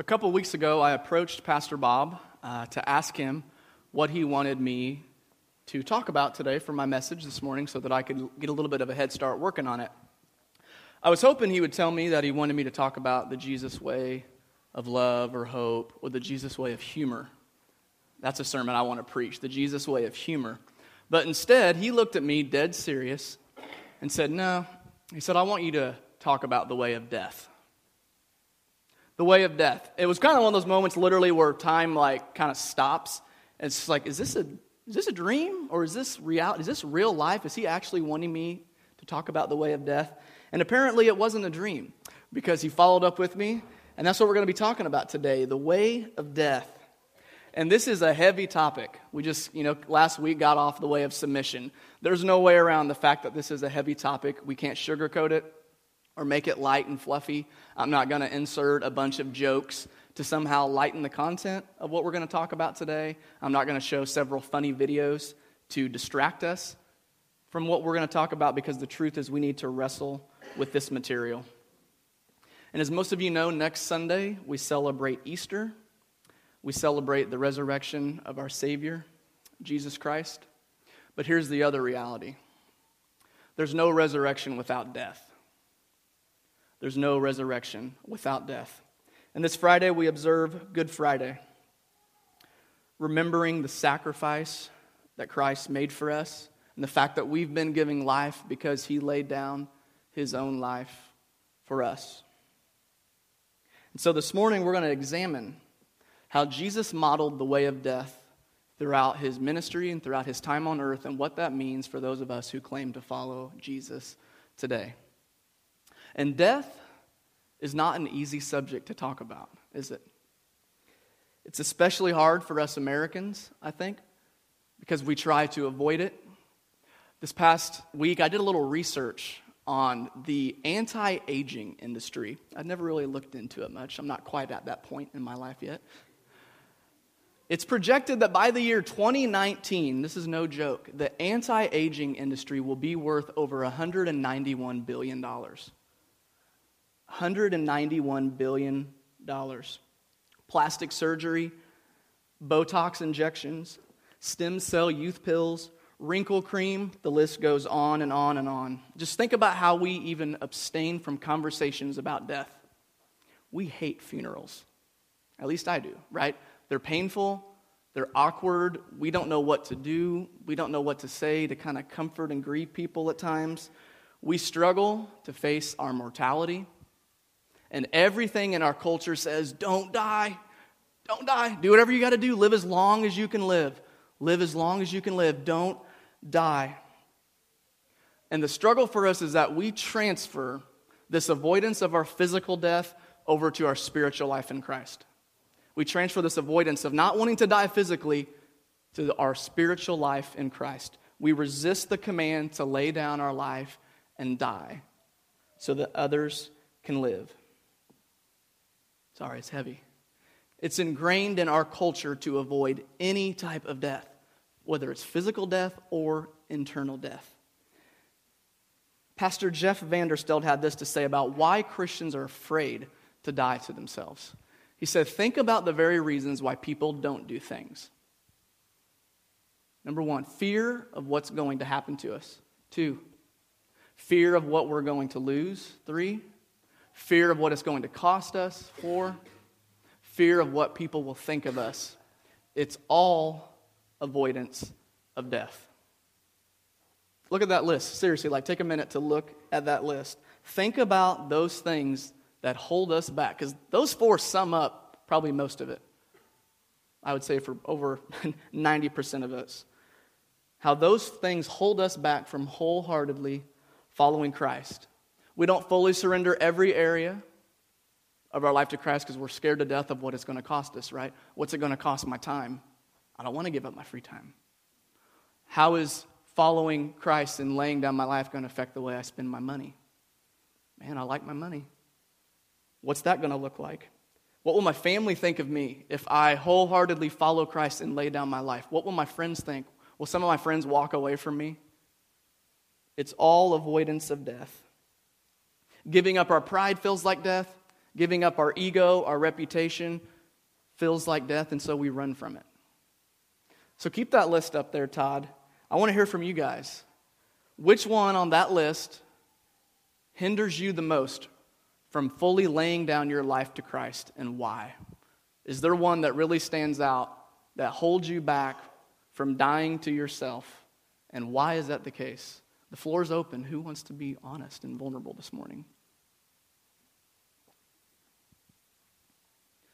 A couple weeks ago, I approached Pastor Bob uh, to ask him what he wanted me to talk about today for my message this morning so that I could get a little bit of a head start working on it. I was hoping he would tell me that he wanted me to talk about the Jesus way of love or hope or the Jesus way of humor. That's a sermon I want to preach, the Jesus way of humor. But instead, he looked at me dead serious and said, No. He said, I want you to talk about the way of death the way of death. It was kind of one of those moments, literally, where time like kind of stops. It's like, is this a is this a dream or is this real? Is this real life? Is he actually wanting me to talk about the way of death? And apparently, it wasn't a dream because he followed up with me, and that's what we're going to be talking about today: the way of death. And this is a heavy topic. We just, you know, last week got off the way of submission. There's no way around the fact that this is a heavy topic. We can't sugarcoat it or make it light and fluffy. I'm not going to insert a bunch of jokes to somehow lighten the content of what we're going to talk about today. I'm not going to show several funny videos to distract us from what we're going to talk about because the truth is we need to wrestle with this material. And as most of you know, next Sunday we celebrate Easter. We celebrate the resurrection of our Savior, Jesus Christ. But here's the other reality there's no resurrection without death. There's no resurrection without death. And this Friday, we observe Good Friday, remembering the sacrifice that Christ made for us and the fact that we've been giving life because he laid down his own life for us. And so this morning, we're going to examine how Jesus modeled the way of death throughout his ministry and throughout his time on earth and what that means for those of us who claim to follow Jesus today. And death is not an easy subject to talk about, is it? It's especially hard for us Americans, I think, because we try to avoid it. This past week, I did a little research on the anti aging industry. I've never really looked into it much. I'm not quite at that point in my life yet. It's projected that by the year 2019, this is no joke, the anti aging industry will be worth over $191 billion. $191 billion. Plastic surgery, Botox injections, stem cell youth pills, wrinkle cream, the list goes on and on and on. Just think about how we even abstain from conversations about death. We hate funerals. At least I do, right? They're painful, they're awkward, we don't know what to do, we don't know what to say to kind of comfort and grieve people at times. We struggle to face our mortality. And everything in our culture says, don't die. Don't die. Do whatever you got to do. Live as long as you can live. Live as long as you can live. Don't die. And the struggle for us is that we transfer this avoidance of our physical death over to our spiritual life in Christ. We transfer this avoidance of not wanting to die physically to our spiritual life in Christ. We resist the command to lay down our life and die so that others can live. Sorry, it's heavy. It's ingrained in our culture to avoid any type of death, whether it's physical death or internal death. Pastor Jeff Vanderstelt had this to say about why Christians are afraid to die to themselves. He said, Think about the very reasons why people don't do things. Number one, fear of what's going to happen to us. Two, fear of what we're going to lose. Three, fear of what it's going to cost us, for, fear of what people will think of us. It's all avoidance of death. Look at that list. Seriously, like take a minute to look at that list. Think about those things that hold us back, because those four sum up probably most of it. I would say for over 90% of us. How those things hold us back from wholeheartedly following Christ. We don't fully surrender every area of our life to Christ because we're scared to death of what it's going to cost us, right? What's it going to cost my time? I don't want to give up my free time. How is following Christ and laying down my life going to affect the way I spend my money? Man, I like my money. What's that going to look like? What will my family think of me if I wholeheartedly follow Christ and lay down my life? What will my friends think? Will some of my friends walk away from me? It's all avoidance of death. Giving up our pride feels like death. Giving up our ego, our reputation, feels like death, and so we run from it. So keep that list up there, Todd. I want to hear from you guys. Which one on that list hinders you the most from fully laying down your life to Christ, and why? Is there one that really stands out that holds you back from dying to yourself? And why is that the case? The floor is open. Who wants to be honest and vulnerable this morning?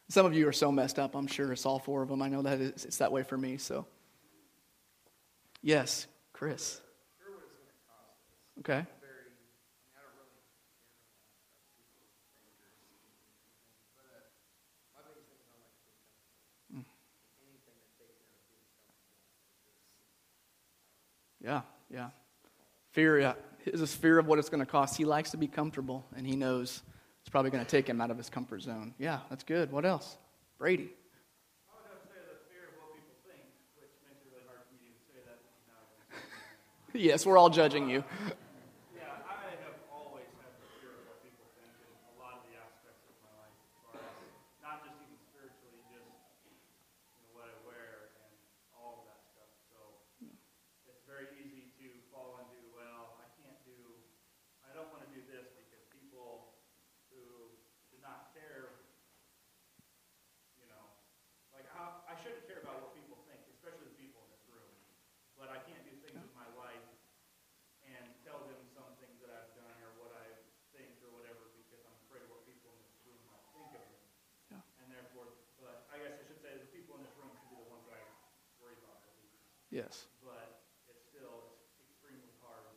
Some of you are so messed up, I'm sure it's all four of them. I know that it's that way for me, so. Yes, Chris. Okay. Yeah, yeah. Fear, yeah. Is this fear of what it's going to cost. He likes to be comfortable, and he knows it's probably going to take him out of his comfort zone. Yeah, that's good. What else? Brady. yes, we're all judging you. Yes. But it's still extremely hard to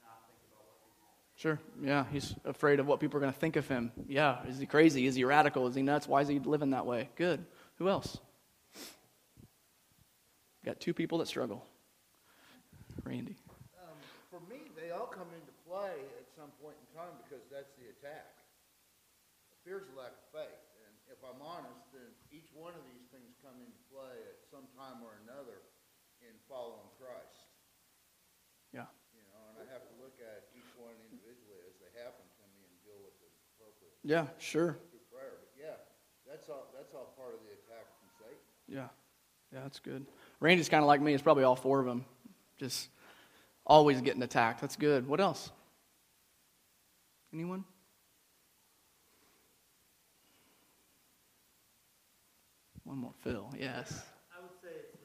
not think about what people Sure. Yeah, he's afraid of what people are going to think of him. Yeah, is he crazy? Is he radical? Is he nuts? Why is he living that way? Good. Who else? Got two people that struggle. Randy. Um, for me, they all come into play at some point in time because that's the attack. Fear's a lack of faith. And if I'm honest, then each one of these things come into play at some time or another in following Christ. Yeah. You know, and I have to look at each one individually as they happen to me and deal with it appropriately. Yeah, sure. Through prayer, but yeah, that's all. That's all part of the attack from Satan. Yeah, yeah, that's good. Randy's kind of like me. It's probably all four of them, just always getting attacked. That's good. What else? Anyone? One more, Phil. Yes. I feel like I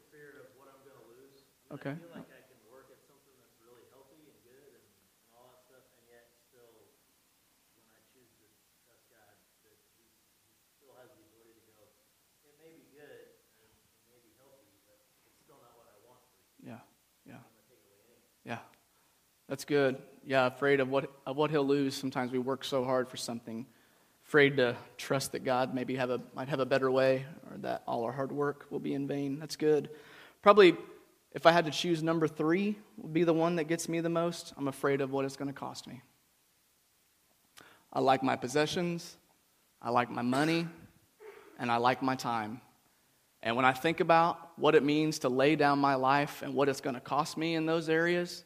can work at something that's really healthy and good and, and all that stuff, and yet still, when I choose to trust God, He, he still has the ability to go. It may be good and it may be healthy, but it's still not what I want for. Yeah, yeah, yeah. That's good. Yeah, afraid of what of what he'll lose. Sometimes we work so hard for something, afraid to trust that God maybe have a might have a better way, or that all our hard work will be in vain. That's good. Probably if I had to choose number three, would be the one that gets me the most. I'm afraid of what it's going to cost me. I like my possessions, I like my money, and I like my time. And when I think about what it means to lay down my life and what it's going to cost me in those areas,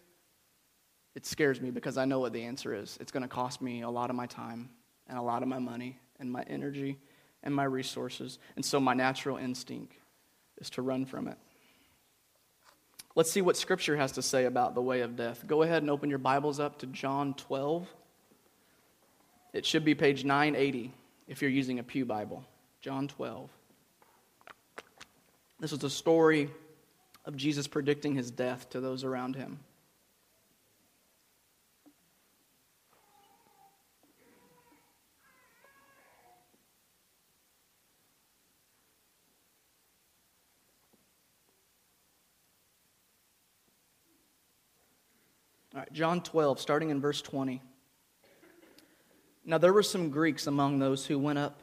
it scares me because I know what the answer is. It's going to cost me a lot of my time and a lot of my money and my energy and my resources. And so my natural instinct is to run from it. Let's see what Scripture has to say about the way of death. Go ahead and open your Bibles up to John 12. It should be page 980 if you're using a Pew Bible. John 12. This is a story of Jesus predicting his death to those around him. John 12, starting in verse 20. Now there were some Greeks among those who went up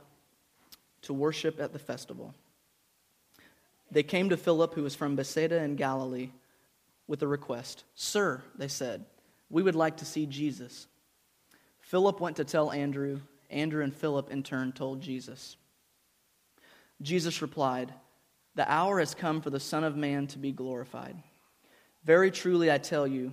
to worship at the festival. They came to Philip, who was from Bethsaida in Galilee, with a request. Sir, they said, we would like to see Jesus. Philip went to tell Andrew. Andrew and Philip, in turn, told Jesus. Jesus replied, The hour has come for the Son of Man to be glorified. Very truly, I tell you,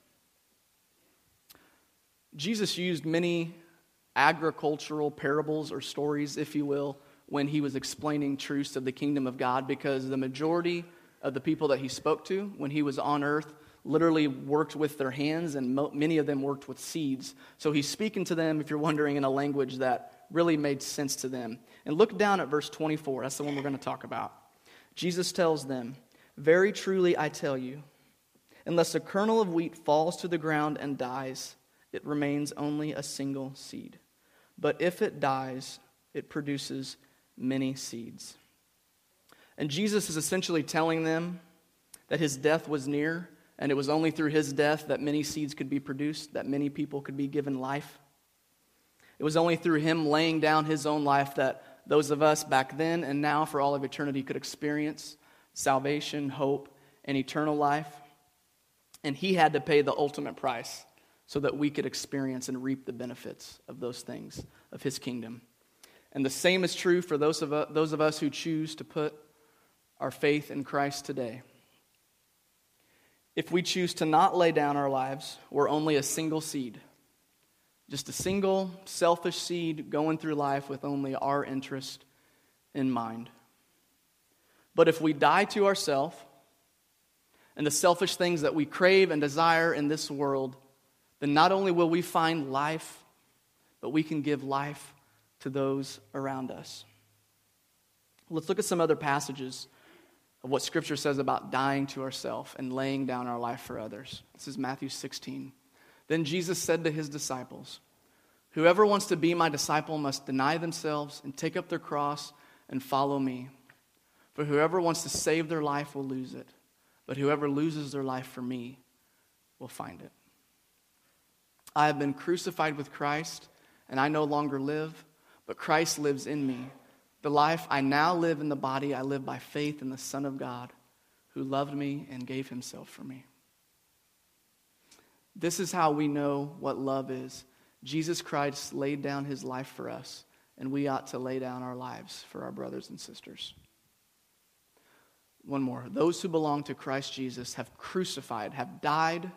Jesus used many agricultural parables or stories, if you will, when he was explaining truths of the kingdom of God because the majority of the people that he spoke to when he was on earth literally worked with their hands and mo- many of them worked with seeds. So he's speaking to them, if you're wondering, in a language that really made sense to them. And look down at verse 24. That's the one we're going to talk about. Jesus tells them, Very truly I tell you, unless a kernel of wheat falls to the ground and dies, it remains only a single seed. But if it dies, it produces many seeds. And Jesus is essentially telling them that his death was near, and it was only through his death that many seeds could be produced, that many people could be given life. It was only through him laying down his own life that those of us back then and now for all of eternity could experience salvation, hope, and eternal life. And he had to pay the ultimate price so that we could experience and reap the benefits of those things of his kingdom. And the same is true for those of, us, those of us who choose to put our faith in Christ today. If we choose to not lay down our lives, we're only a single seed. Just a single selfish seed going through life with only our interest in mind. But if we die to ourselves and the selfish things that we crave and desire in this world, then not only will we find life, but we can give life to those around us. Let's look at some other passages of what Scripture says about dying to ourselves and laying down our life for others. This is Matthew 16. Then Jesus said to his disciples, Whoever wants to be my disciple must deny themselves and take up their cross and follow me. For whoever wants to save their life will lose it, but whoever loses their life for me will find it. I have been crucified with Christ, and I no longer live, but Christ lives in me. The life I now live in the body, I live by faith in the Son of God, who loved me and gave himself for me. This is how we know what love is. Jesus Christ laid down his life for us, and we ought to lay down our lives for our brothers and sisters. One more. Those who belong to Christ Jesus have crucified, have died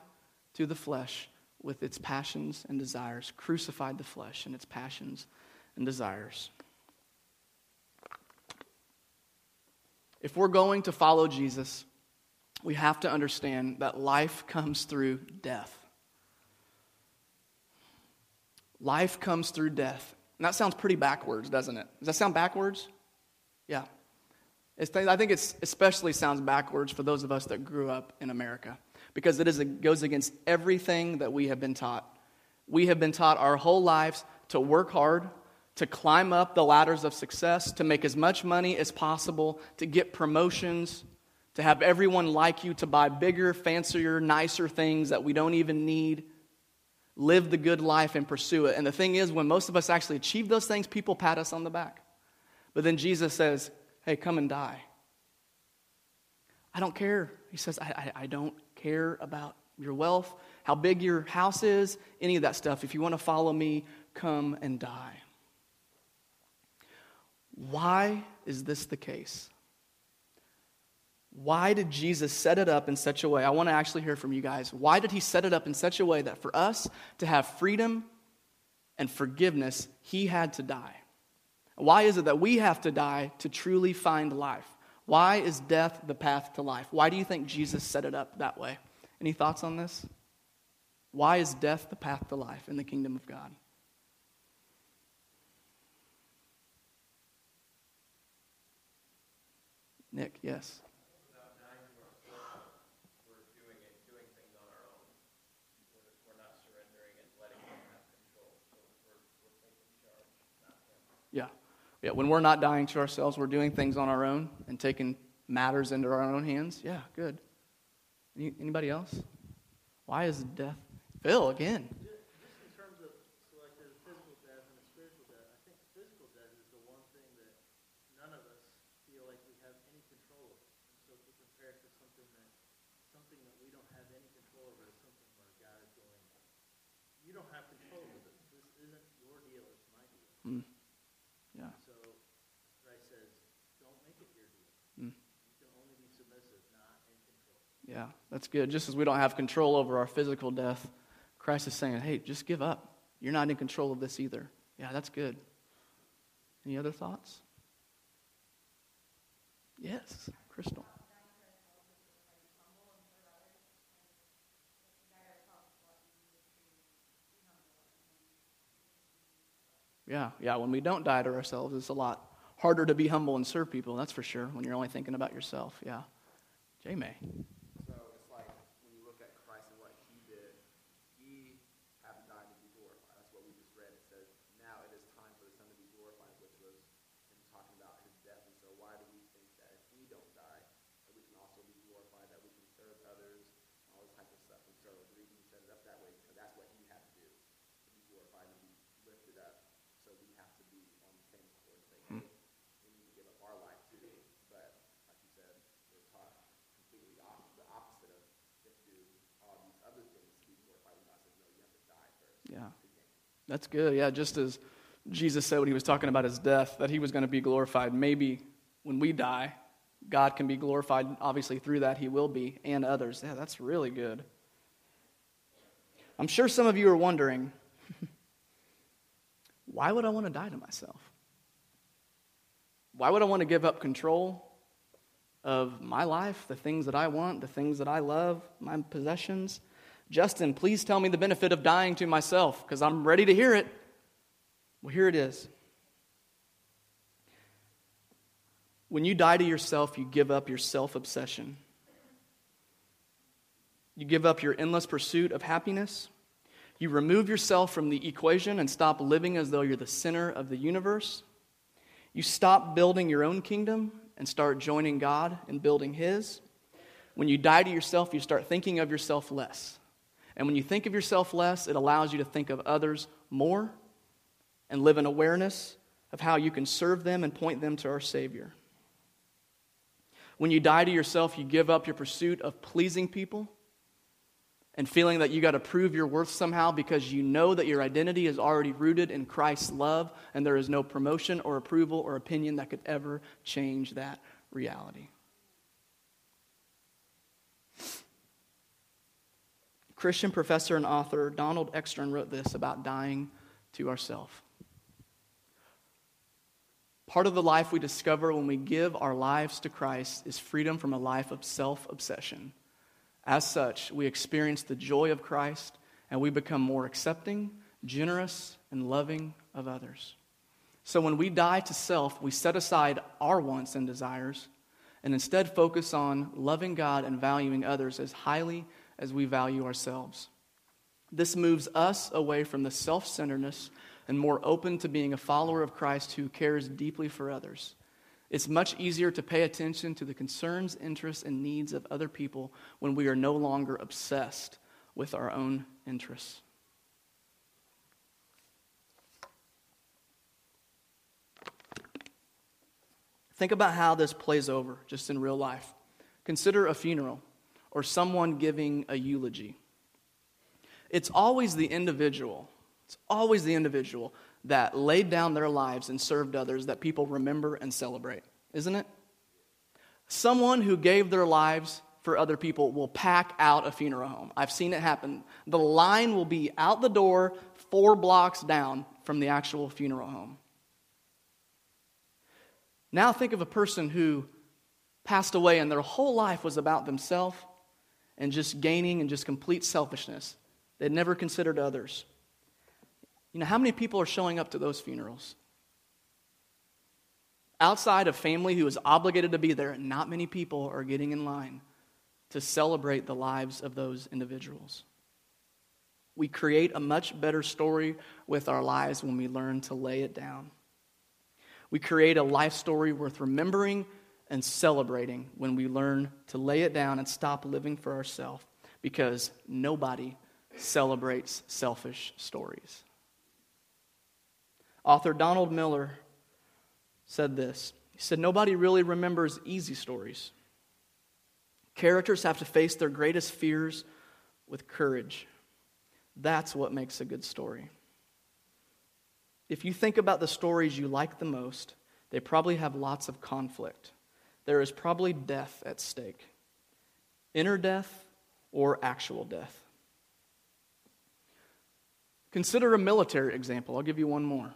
to the flesh with its passions and desires, crucified the flesh and its passions and desires. If we're going to follow Jesus, we have to understand that life comes through death. Life comes through death. And that sounds pretty backwards, doesn't it? Does that sound backwards? Yeah. It's, I think it especially sounds backwards for those of us that grew up in America because it, is, it goes against everything that we have been taught. We have been taught our whole lives to work hard, to climb up the ladders of success, to make as much money as possible, to get promotions, to have everyone like you, to buy bigger, fancier, nicer things that we don't even need. Live the good life and pursue it. And the thing is, when most of us actually achieve those things, people pat us on the back. But then Jesus says, Hey, come and die. I don't care. He says, I, I, I don't care about your wealth, how big your house is, any of that stuff. If you want to follow me, come and die. Why is this the case? Why did Jesus set it up in such a way? I want to actually hear from you guys. Why did he set it up in such a way that for us to have freedom and forgiveness, he had to die? Why is it that we have to die to truly find life? Why is death the path to life? Why do you think Jesus set it up that way? Any thoughts on this? Why is death the path to life in the kingdom of God? Nick, yes. Yeah. Yeah, when we're not dying to ourselves, we're doing things on our own and taking matters into our own hands. Yeah, good. Any, anybody else? Why is death? Phil, again. Just in terms of, so like there's physical death and a spiritual death, I think physical death is the one thing that none of us Yeah, that's good. Just as we don't have control over our physical death, Christ is saying, hey, just give up. You're not in control of this either. Yeah, that's good. Any other thoughts? Yes, Crystal. Yeah, yeah. When we don't die to ourselves, it's a lot harder to be humble and serve people. That's for sure. When you're only thinking about yourself. Yeah. J May. So it's like when you look at Christ and what he did, he had died to be glorified. That's what we just read. It says, now it is time for the Son to be glorified, which was him talking about his death. And so why do we think that if we don't die, that we can also be glorified, that we can serve others, and all this type of stuff. And so the reason he set it up that way is because that's what he had to do, to be glorified and be lifted up. So we have to be on the same accord and say, hey, we need to give up our life too. But like you said, we're taught completely off, the opposite of you have to do all these other things to be glorified. And God says, no, you have to die first. Yeah. That's good. Yeah, just as Jesus said when he was talking about his death, that he was going to be glorified. Maybe when we die, God can be glorified. Obviously, through that, he will be, and others. Yeah, that's really good. I'm sure some of you are wondering why would I want to die to myself? Why would I want to give up control of my life, the things that I want, the things that I love, my possessions? Justin, please tell me the benefit of dying to myself because I'm ready to hear it. Well, here it is. When you die to yourself, you give up your self obsession. You give up your endless pursuit of happiness. You remove yourself from the equation and stop living as though you're the center of the universe. You stop building your own kingdom and start joining God in building His. When you die to yourself, you start thinking of yourself less. And when you think of yourself less, it allows you to think of others more and live in awareness of how you can serve them and point them to our Savior. When you die to yourself, you give up your pursuit of pleasing people and feeling that you got to prove your worth somehow because you know that your identity is already rooted in Christ's love and there is no promotion or approval or opinion that could ever change that reality. Christian professor and author Donald Exstern wrote this about dying to ourselves. Part of the life we discover when we give our lives to Christ is freedom from a life of self obsession. As such, we experience the joy of Christ and we become more accepting, generous, and loving of others. So when we die to self, we set aside our wants and desires and instead focus on loving God and valuing others as highly as we value ourselves. This moves us away from the self centeredness and more open to being a follower of Christ who cares deeply for others. It's much easier to pay attention to the concerns, interests, and needs of other people when we are no longer obsessed with our own interests. Think about how this plays over just in real life. Consider a funeral or someone giving a eulogy. It's always the individual, it's always the individual that laid down their lives and served others that people remember and celebrate, isn't it? Someone who gave their lives for other people will pack out a funeral home. I've seen it happen. The line will be out the door, four blocks down from the actual funeral home. Now think of a person who passed away and their whole life was about themselves and just gaining and just complete selfishness. They'd never considered others. You know, how many people are showing up to those funerals? Outside of family who is obligated to be there, not many people are getting in line to celebrate the lives of those individuals. We create a much better story with our lives when we learn to lay it down. We create a life story worth remembering and celebrating when we learn to lay it down and stop living for ourselves because nobody celebrates selfish stories. Author Donald Miller said this He said, Nobody really remembers easy stories. Characters have to face their greatest fears with courage. That's what makes a good story. If you think about the stories you like the most, they probably have lots of conflict. There is probably death at stake. inner death or actual death. Consider a military example. I'll give you one more.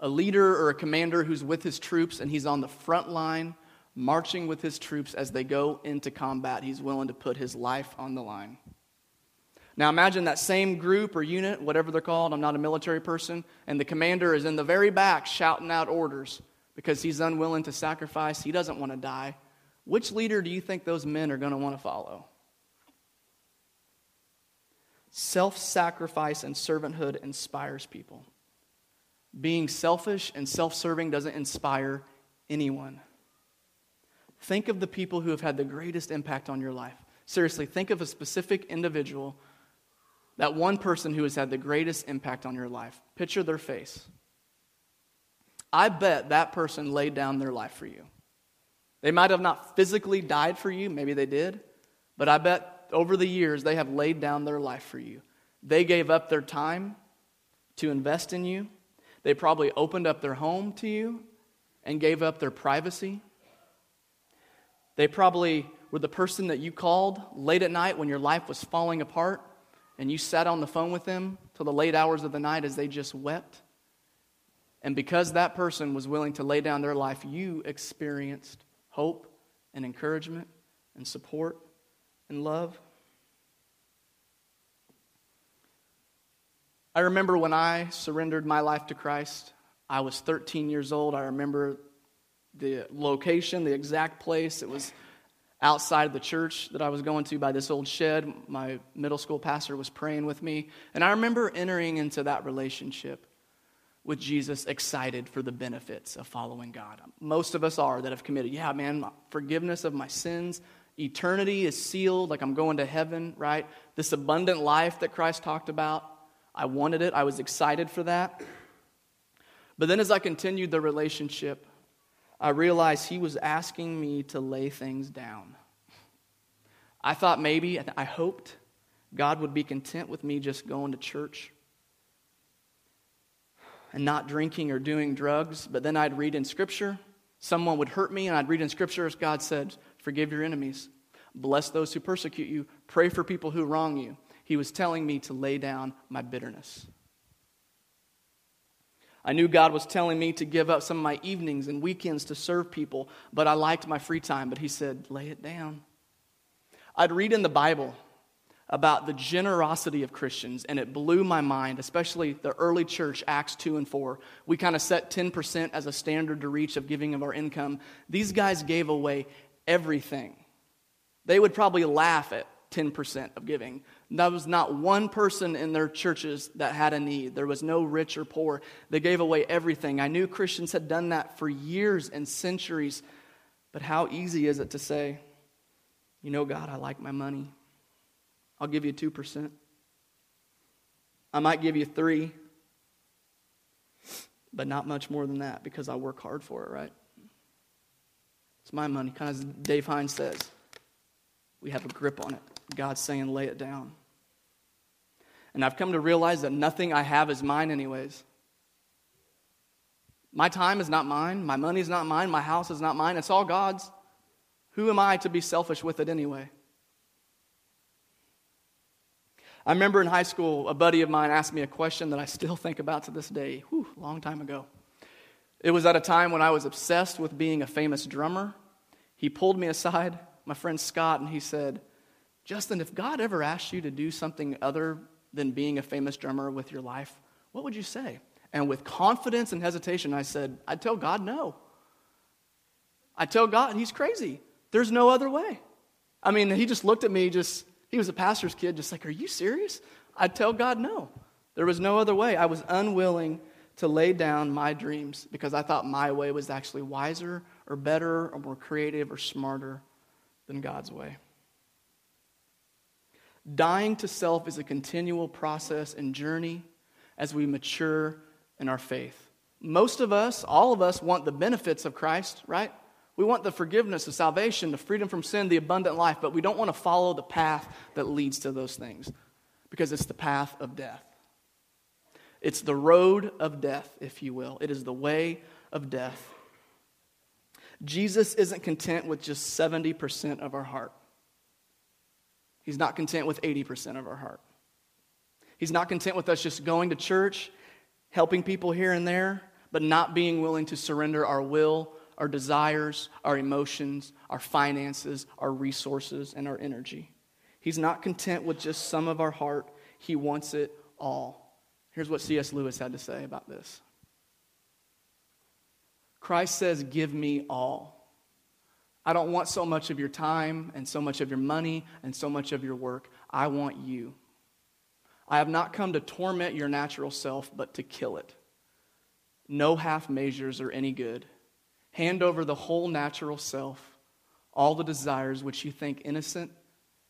A leader or a commander who's with his troops and he's on the front line marching with his troops as they go into combat. He's willing to put his life on the line. Now imagine that same group or unit, whatever they're called, I'm not a military person, and the commander is in the very back shouting out orders because he's unwilling to sacrifice. He doesn't want to die. Which leader do you think those men are going to want to follow? Self sacrifice and servanthood inspires people. Being selfish and self serving doesn't inspire anyone. Think of the people who have had the greatest impact on your life. Seriously, think of a specific individual that one person who has had the greatest impact on your life. Picture their face. I bet that person laid down their life for you. They might have not physically died for you, maybe they did, but I bet over the years they have laid down their life for you. They gave up their time to invest in you. They probably opened up their home to you and gave up their privacy. They probably were the person that you called late at night when your life was falling apart and you sat on the phone with them till the late hours of the night as they just wept. And because that person was willing to lay down their life, you experienced hope and encouragement and support and love. I remember when I surrendered my life to Christ, I was 13 years old. I remember the location, the exact place. It was outside the church that I was going to by this old shed. My middle school pastor was praying with me. And I remember entering into that relationship with Jesus excited for the benefits of following God. Most of us are that have committed, yeah, man, forgiveness of my sins, eternity is sealed, like I'm going to heaven, right? This abundant life that Christ talked about, I wanted it, I was excited for that. But then as I continued the relationship, I realized he was asking me to lay things down. I thought maybe, I hoped God would be content with me just going to church and not drinking or doing drugs. But then I'd read in Scripture, someone would hurt me, and I'd read in Scripture as God said, Forgive your enemies, bless those who persecute you, pray for people who wrong you. He was telling me to lay down my bitterness. I knew God was telling me to give up some of my evenings and weekends to serve people, but I liked my free time. But He said, lay it down. I'd read in the Bible about the generosity of Christians, and it blew my mind, especially the early church, Acts 2 and 4. We kind of set 10% as a standard to reach of giving of our income. These guys gave away everything. They would probably laugh at 10% of giving. There was not one person in their churches that had a need. There was no rich or poor. They gave away everything. I knew Christians had done that for years and centuries. But how easy is it to say, you know, God, I like my money. I'll give you 2%. I might give you 3 but not much more than that because I work hard for it, right? It's my money. Kind of as Dave Hines says, we have a grip on it. God's saying, lay it down. And I've come to realize that nothing I have is mine, anyways. My time is not mine. My money is not mine. My house is not mine. It's all God's. Who am I to be selfish with it anyway? I remember in high school, a buddy of mine asked me a question that I still think about to this day. Whew, long time ago. It was at a time when I was obsessed with being a famous drummer. He pulled me aside, my friend Scott, and he said, Justin, if God ever asked you to do something other than being a famous drummer with your life, what would you say? And with confidence and hesitation, I said, I'd tell God no. I'd tell God he's crazy. There's no other way. I mean, he just looked at me, just, he was a pastor's kid, just like, Are you serious? I'd tell God no. There was no other way. I was unwilling to lay down my dreams because I thought my way was actually wiser or better or more creative or smarter than God's way. Dying to self is a continual process and journey as we mature in our faith. Most of us, all of us, want the benefits of Christ, right? We want the forgiveness, the salvation, the freedom from sin, the abundant life, but we don't want to follow the path that leads to those things because it's the path of death. It's the road of death, if you will. It is the way of death. Jesus isn't content with just 70% of our heart. He's not content with 80% of our heart. He's not content with us just going to church, helping people here and there, but not being willing to surrender our will, our desires, our emotions, our finances, our resources, and our energy. He's not content with just some of our heart, He wants it all. Here's what C.S. Lewis had to say about this Christ says, Give me all. I don't want so much of your time and so much of your money and so much of your work. I want you. I have not come to torment your natural self, but to kill it. No half measures are any good. Hand over the whole natural self, all the desires which you think innocent,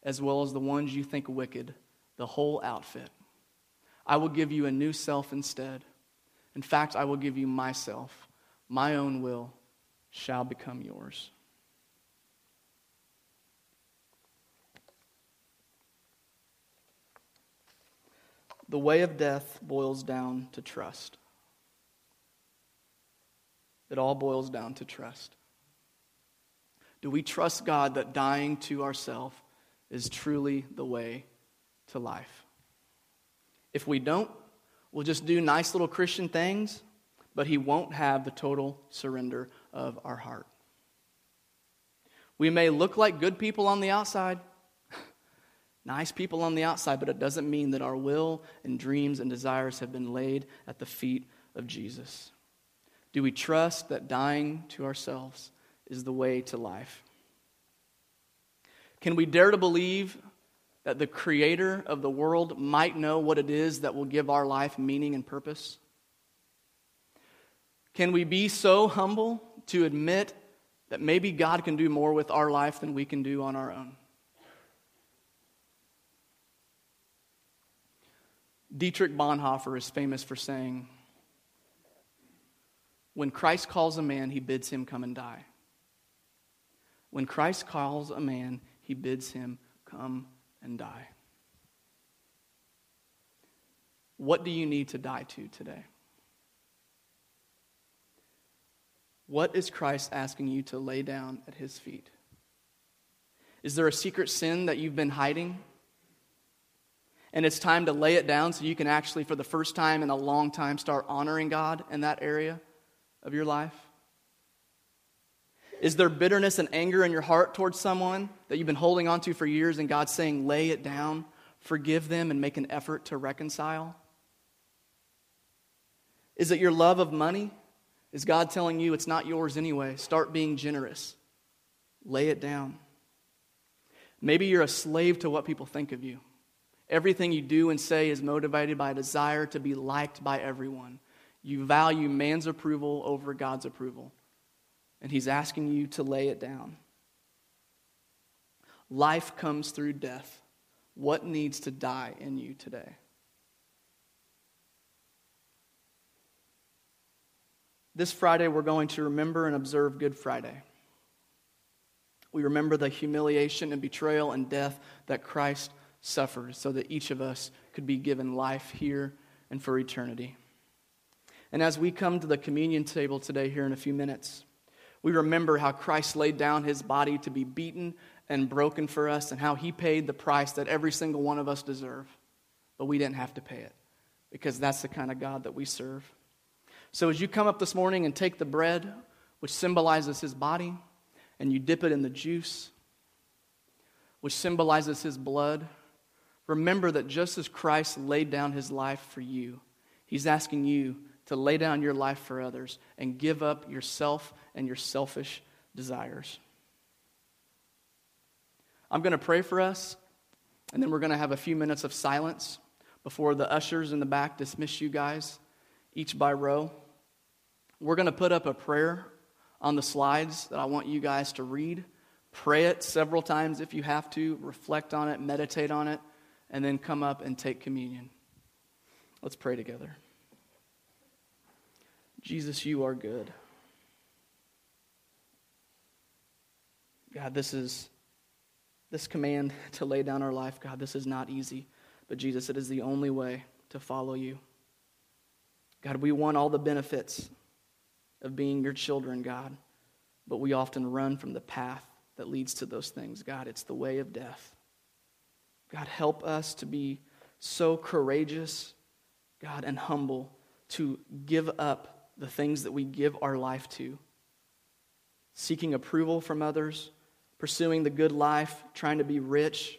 as well as the ones you think wicked, the whole outfit. I will give you a new self instead. In fact, I will give you myself. My own will shall become yours. The way of death boils down to trust. It all boils down to trust. Do we trust God that dying to ourselves is truly the way to life? If we don't, we'll just do nice little Christian things, but He won't have the total surrender of our heart. We may look like good people on the outside, nice people on the outside, but it doesn't mean that our will and dreams and desires have been laid at the feet of Jesus. Do we trust that dying to ourselves is the way to life? Can we dare to believe that the creator of the world might know what it is that will give our life meaning and purpose? Can we be so humble to admit that maybe God can do more with our life than we can do on our own? Dietrich Bonhoeffer is famous for saying, When Christ calls a man, he bids him come and die. When Christ calls a man, he bids him come and die. What do you need to die to today? What is Christ asking you to lay down at his feet? Is there a secret sin that you've been hiding? And it's time to lay it down so you can actually, for the first time in a long time, start honoring God in that area of your life? Is there bitterness and anger in your heart towards someone that you've been holding on to for years and God's saying, lay it down, forgive them, and make an effort to reconcile? Is it your love of money? Is God telling you it's not yours anyway? Start being generous. Lay it down. Maybe you're a slave to what people think of you. Everything you do and say is motivated by a desire to be liked by everyone. You value man's approval over God's approval and he's asking you to lay it down. Life comes through death. What needs to die in you today? This Friday, we're going to remember and observe Good Friday. We remember the humiliation and betrayal and death that Christ suffered so that each of us could be given life here and for eternity. And as we come to the communion table today, here in a few minutes, we remember how Christ laid down his body to be beaten and broken for us, and how he paid the price that every single one of us deserve. But we didn't have to pay it because that's the kind of God that we serve. So as you come up this morning and take the bread, which symbolizes his body, and you dip it in the juice, which symbolizes his blood, remember that just as Christ laid down his life for you, he's asking you to lay down your life for others and give up yourself and your selfish desires. I'm going to pray for us, and then we're going to have a few minutes of silence before the ushers in the back dismiss you guys, each by row. We're going to put up a prayer on the slides that I want you guys to read. Pray it several times if you have to, reflect on it, meditate on it, and then come up and take communion. Let's pray together. Jesus, you are good. God, this is this command to lay down our life, God, this is not easy. But Jesus, it is the only way to follow you. God, we want all the benefits of being your children, God, but we often run from the path that leads to those things. God, it's the way of death. God, help us to be so courageous, God, and humble to give up the things that we give our life to. Seeking approval from others, pursuing the good life, trying to be rich,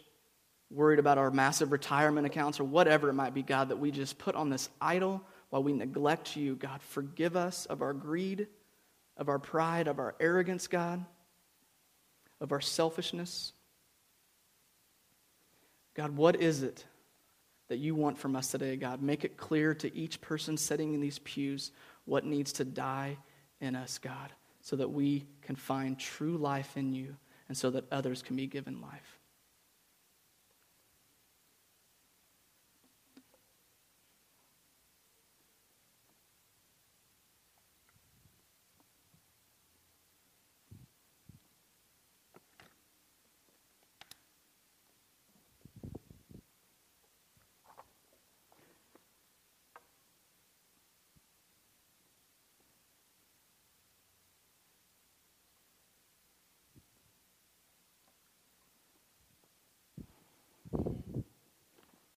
worried about our massive retirement accounts, or whatever it might be, God, that we just put on this idol while we neglect you. God, forgive us of our greed, of our pride, of our arrogance, God, of our selfishness. God, what is it that you want from us today, God? Make it clear to each person sitting in these pews what needs to die in us, God, so that we can find true life in you and so that others can be given life.